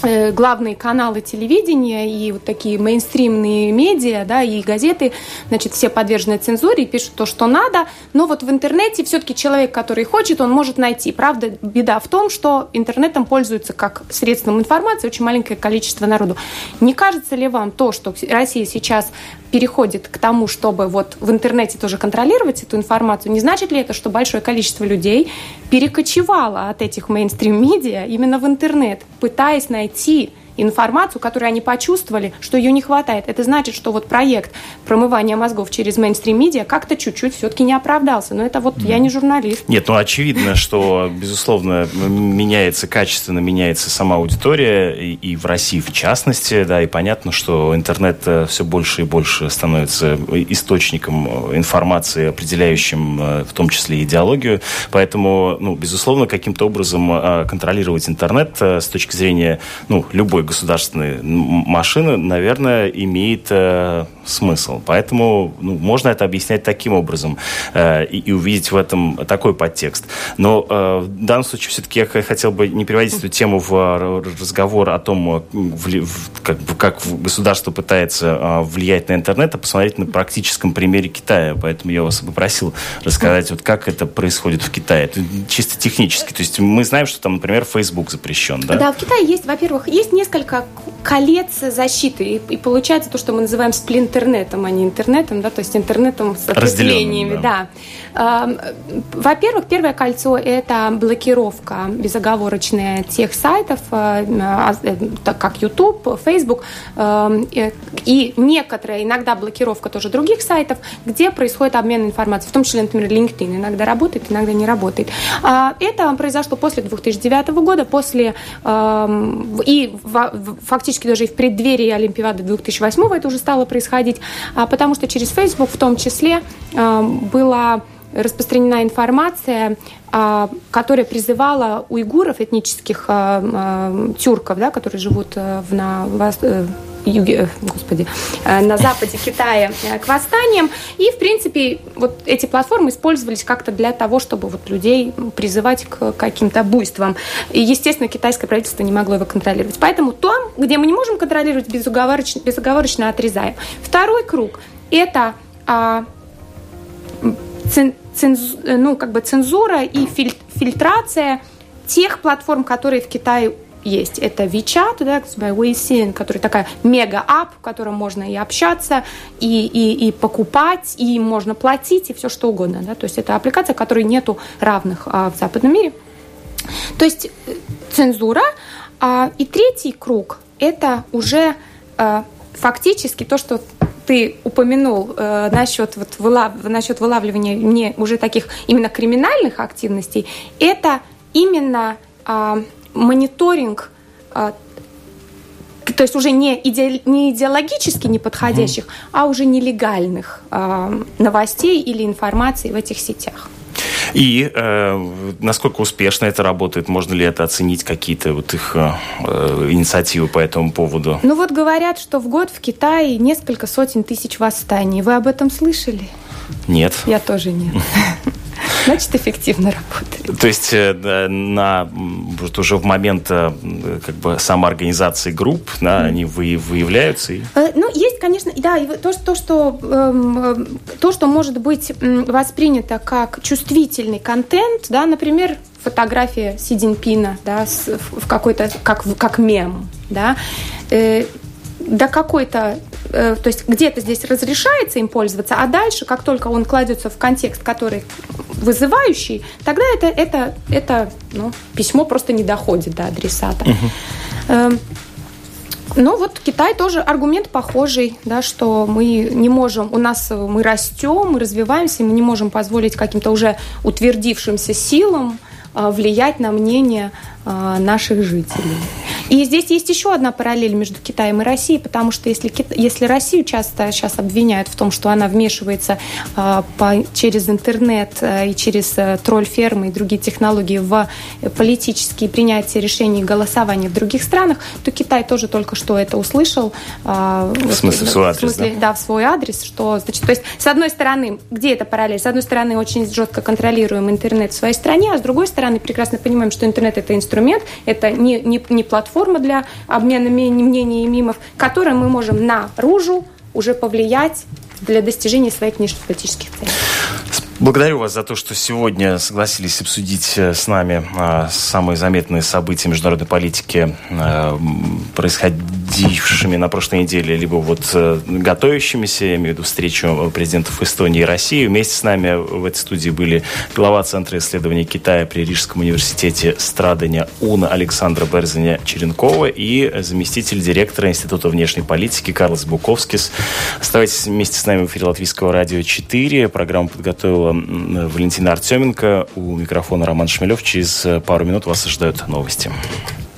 Speaker 2: главные каналы телевидения и вот такие мейнстримные медиа, да, и газеты, значит, все подвержены цензуре, пишут то, что надо, но вот в интернете все-таки человек, который хочет, он может найти. Правда, беда в том, что интернетом пользуется как средством информации очень маленькое количество народу. Не кажется ли вам то, что Россия сейчас переходит к тому, чтобы вот в интернете тоже контролировать эту информацию, не значит ли это, что большое количество людей перекочевало от этих мейнстрим-медиа именно в интернет, пытаясь найти 是。Информацию, которую они почувствовали, что ее не хватает. Это значит, что вот проект промывания мозгов через мейнстрим-медиа как-то чуть-чуть все-таки не оправдался. Но это вот mm. я не журналист.
Speaker 1: Нет, ну очевидно, что, безусловно, меняется качественно, меняется сама аудитория, и, и в России в частности, да, и понятно, что интернет э, все больше и больше становится источником информации, определяющим э, в том числе идеологию. Поэтому, ну, безусловно, каким-то образом э, контролировать интернет с точки зрения, ну, любой государственные машины, наверное, имеет э, смысл. Поэтому ну, можно это объяснять таким образом э, и, и увидеть в этом такой подтекст. Но э, в данном случае все-таки я хотел бы не приводить эту тему в э, разговор о том, э, в, в, как, как государство пытается э, влиять на интернет, а посмотреть на практическом примере Китая. Поэтому я вас попросил рассказать, вот как это происходит в Китае. Это чисто технически. То есть мы знаем, что там, например, Facebook запрещен, да?
Speaker 2: Да, в Китае есть, во-первых, есть несколько колец защиты. И, и получается то, что мы называем сплинтернетом, а не интернетом, да, то есть интернетом с ответвлениями. Да. да. Во-первых, первое кольцо – это блокировка безоговорочная тех сайтов, э, а, э, так как YouTube, Facebook, э, и некоторая, иногда блокировка тоже других сайтов, где происходит обмен информацией, в том числе, например, LinkedIn. Иногда работает, иногда не работает. А, это произошло после 2009 года, после и фактически даже и в преддверии Олимпиады 2008 это уже стало происходить, а, потому что через Facebook в том числе была распространена информация, а, которая призывала уйгуров, этнических тюрков, да, которые живут э, в, на, э, юге, э, господи, э, на западе Китая э, к восстаниям. И, в принципе, вот эти платформы использовались как-то для того, чтобы вот людей призывать к каким-то буйствам. И, естественно, китайское правительство не могло его контролировать. Поэтому там, где мы не можем контролировать, безоговорочно, безоговорочно отрезаем. Второй круг – это а, ценз, ну, как бы цензура и фильтрация тех платформ, которые в Китае есть. Это WeChat, да, Weixin, который такая мега-ап, в котором можно и общаться, и, и, и покупать, и можно платить, и все что угодно. Да? То есть это аппликация, которой нету равных а, в западном мире. То есть э, цензура. А, и третий круг – это уже а, фактически то, что ты упомянул э, насчет, вот, вылав, насчет вылавливания мне уже таких именно криминальных активностей, это именно э, мониторинг а, то есть уже не, иде, не идеологически неподходящих, угу. а уже нелегальных э, новостей или информации в этих сетях.
Speaker 1: И э, насколько успешно это работает? Можно ли это оценить, какие-то вот их э, инициативы по этому поводу?
Speaker 2: Ну вот говорят, что в год в Китае несколько сотен тысяч восстаний. Вы об этом слышали?
Speaker 1: Нет.
Speaker 2: Я тоже нет. [laughs] Значит, эффективно работает.
Speaker 1: То есть э, на, вот уже в момент э, как бы самоорганизации групп, да, они вы, выявляются? И...
Speaker 2: Э, ну, есть, конечно, да, то, то, что, эм, то, что может быть воспринято как чувствительный контент, да, например, фотография Си Цзиньпина, да, в какой-то, как, как мем, да, до какой-то, э, то есть где-то здесь разрешается им пользоваться, а дальше, как только он кладется в контекст, который вызывающий, тогда это, это, это ну, письмо просто не доходит до адресата. Угу. Ну вот Китай тоже аргумент похожий, да, что мы не можем, у нас мы растем, мы развиваемся, мы не можем позволить каким-то уже утвердившимся силам а, влиять на мнение наших жителей. И здесь есть еще одна параллель между Китаем и Россией, потому что если, если Россию часто сейчас обвиняют в том, что она вмешивается э, по, через интернет э, и через э, тролль-фермы и другие технологии в политические принятия решений и голосования в других странах, то Китай тоже только что это услышал.
Speaker 1: Э, в смысле, в свой адрес, в смысле,
Speaker 2: да? да, в свой адрес, что, значит, то есть, с одной стороны, где это параллель? С одной стороны, очень жестко контролируем интернет в своей стране, а с другой стороны, прекрасно понимаем, что интернет – это инструмент, это не, не, не платформа, платформа для обмена мнений и мимов, которой мы можем наружу уже повлиять для достижения своих внешнеполитических целей.
Speaker 1: Благодарю вас за то, что сегодня согласились обсудить э, с нами а, самые заметные события международной политики, а, происходившими на прошлой неделе, либо вот а, готовящимися, я имею в виду встречу президентов Эстонии и России. Вместе с нами в этой студии были глава Центра исследований Китая при Рижском университете Страдания УНА Александра Берзаня Черенкова и заместитель директора Института внешней политики Карлос Буковскис. Оставайтесь вместе с нами в эфире Латвийского радио 4. Программу подготовила Валентина Артеменко. У микрофона Роман Шмелев. Через пару минут вас ожидают новости.